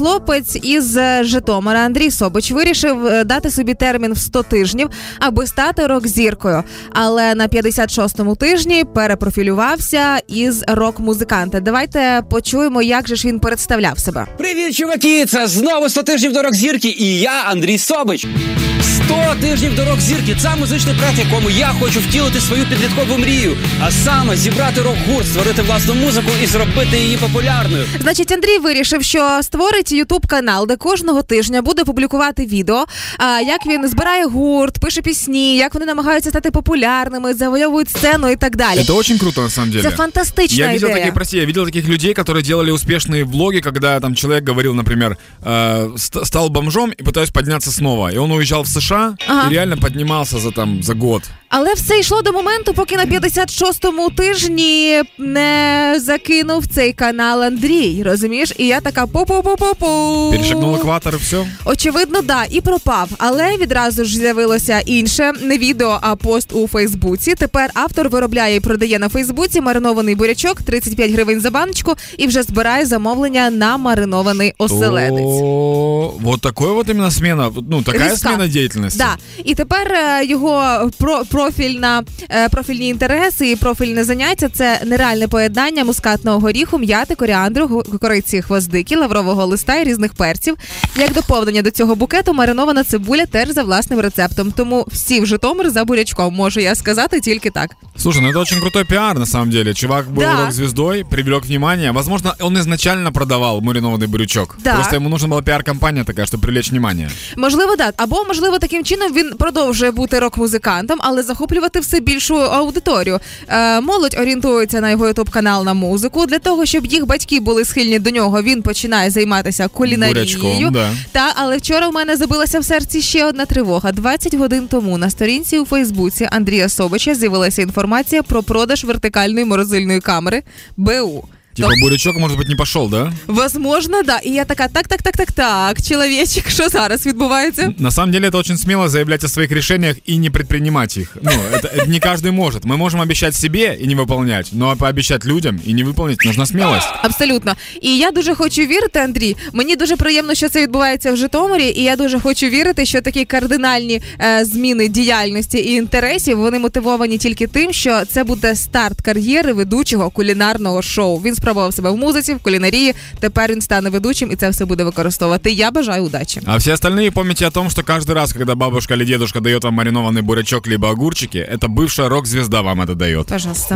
хлопець із е, Житомира Андрій Собич вирішив е, дати собі термін в 100 тижнів, аби стати рок-зіркою. Але на 56-му тижні перепрофілювався із рок-музиканта. Давайте почуємо, як же ж він представляв себе. Привіт, чуваки! Це знову 100 тижнів до рок-зірки і я, Андрій Собич. 100 тижнів до рок-зірки це музичний проект, в якому я хочу втілити свою підліткову мрію, а саме зібрати рок-гурт, створити власну музику і зробити її популярною. Значить, Андрій вирішив, що створить ютуб канал, де кожного тижня буде публікувати відео, а, як він збирає гурт, пише пісні, як вони намагаються стати популярними, завойовують сцену і так далі. Это очень круто, на самом деле. Це фантастична Я видел ідея. таких, прости, я видел таких людей, которые делали успешные влоги, когда там человек говорил, например, э, ст- стал бомжом и пытаюсь подняться снова. И он уезжал в США Ага. и реально поднимался за там за год. Але все йшло до моменту, поки на 56-му тижні не закинув цей канал Андрій. Розумієш? І я така по-по-по-по-по. Перешагнул экватор и все. Очевидно, да, і пропав. Але відразу ж з'явилося інше не відео, а пост у Фейсбуці. Тепер автор виробляє і продає на Фейсбуці маринований бурячок 35 гривень за баночку і вже збирає замовлення на маринований оселедець. О, вот такой вот именно смена, ну такая Різка. смена деятельности. Да. І тепер е, його про, профільна, е, профільні інтереси і профільне заняття це нереальне поєднання мускатного горіху, м'яти, коріандру, го- кориці хвоздики, лаврового листа і різних перців. Як доповнення до цього букету маринована цибуля теж за власним рецептом. Тому всі в Житомир за бурячком, можу я сказати тільки так. Слушай, ну это очень крутой пиар, на самом деле. Чувак был Да. рок-звездой, привлек внимание. Возможно, он изначально продавал маринованный бурячок. Да. Просто ему нужна была пиар-компания такая, чтобы привлечь внимание. Можливо, да. Або можливо, таким чином він продовжує бути рок-музикантом, але захоплювати все більшу аудиторію. Е, молодь орієнтується на його ютуб канал на музику. Для того, щоб їх батьки були схильні до нього, він починає займатися кулінарією. Да. Та але вчора в мене забилася в серці ще одна тривога. 20 годин тому на сторінці у Фейсбуці Андрія Собича з'явилася інформація про продаж вертикальної морозильної камери БУ. Типа бурячок, может быть, не пошел, да? Возможно, да. І я така, так, так, так, так, так. Чоловічик, що зараз відбувається? На самом деле это очень смело заявлять о своих решениях и не предпринимать их. Ну, это, это не каждый может. Мы можем обещать себе и не выполнять, но пообещать людям и не выполнить нужна смелость. Абсолютно. І я дуже хочу вірити, Андрій. Мені дуже приємно, що це відбувається в Житомирі, і я дуже хочу вірити, що такі кардинальні е, зміни діяльності і інтересів вони мотивовані тільки тим, що це буде старт кар'єри ведучого кулінарного шоу. Він спробував себе в музиці, в кулінарії. Тепер він стане ведучим і це все буде використовувати. Я бажаю удачі. А все остальные помните о том, что каждый раз, когда бабушка или дедушка дает вам маринованный бурячок либо огурчики, это бывшая рок-звезда вам это дает. Пожалуйста.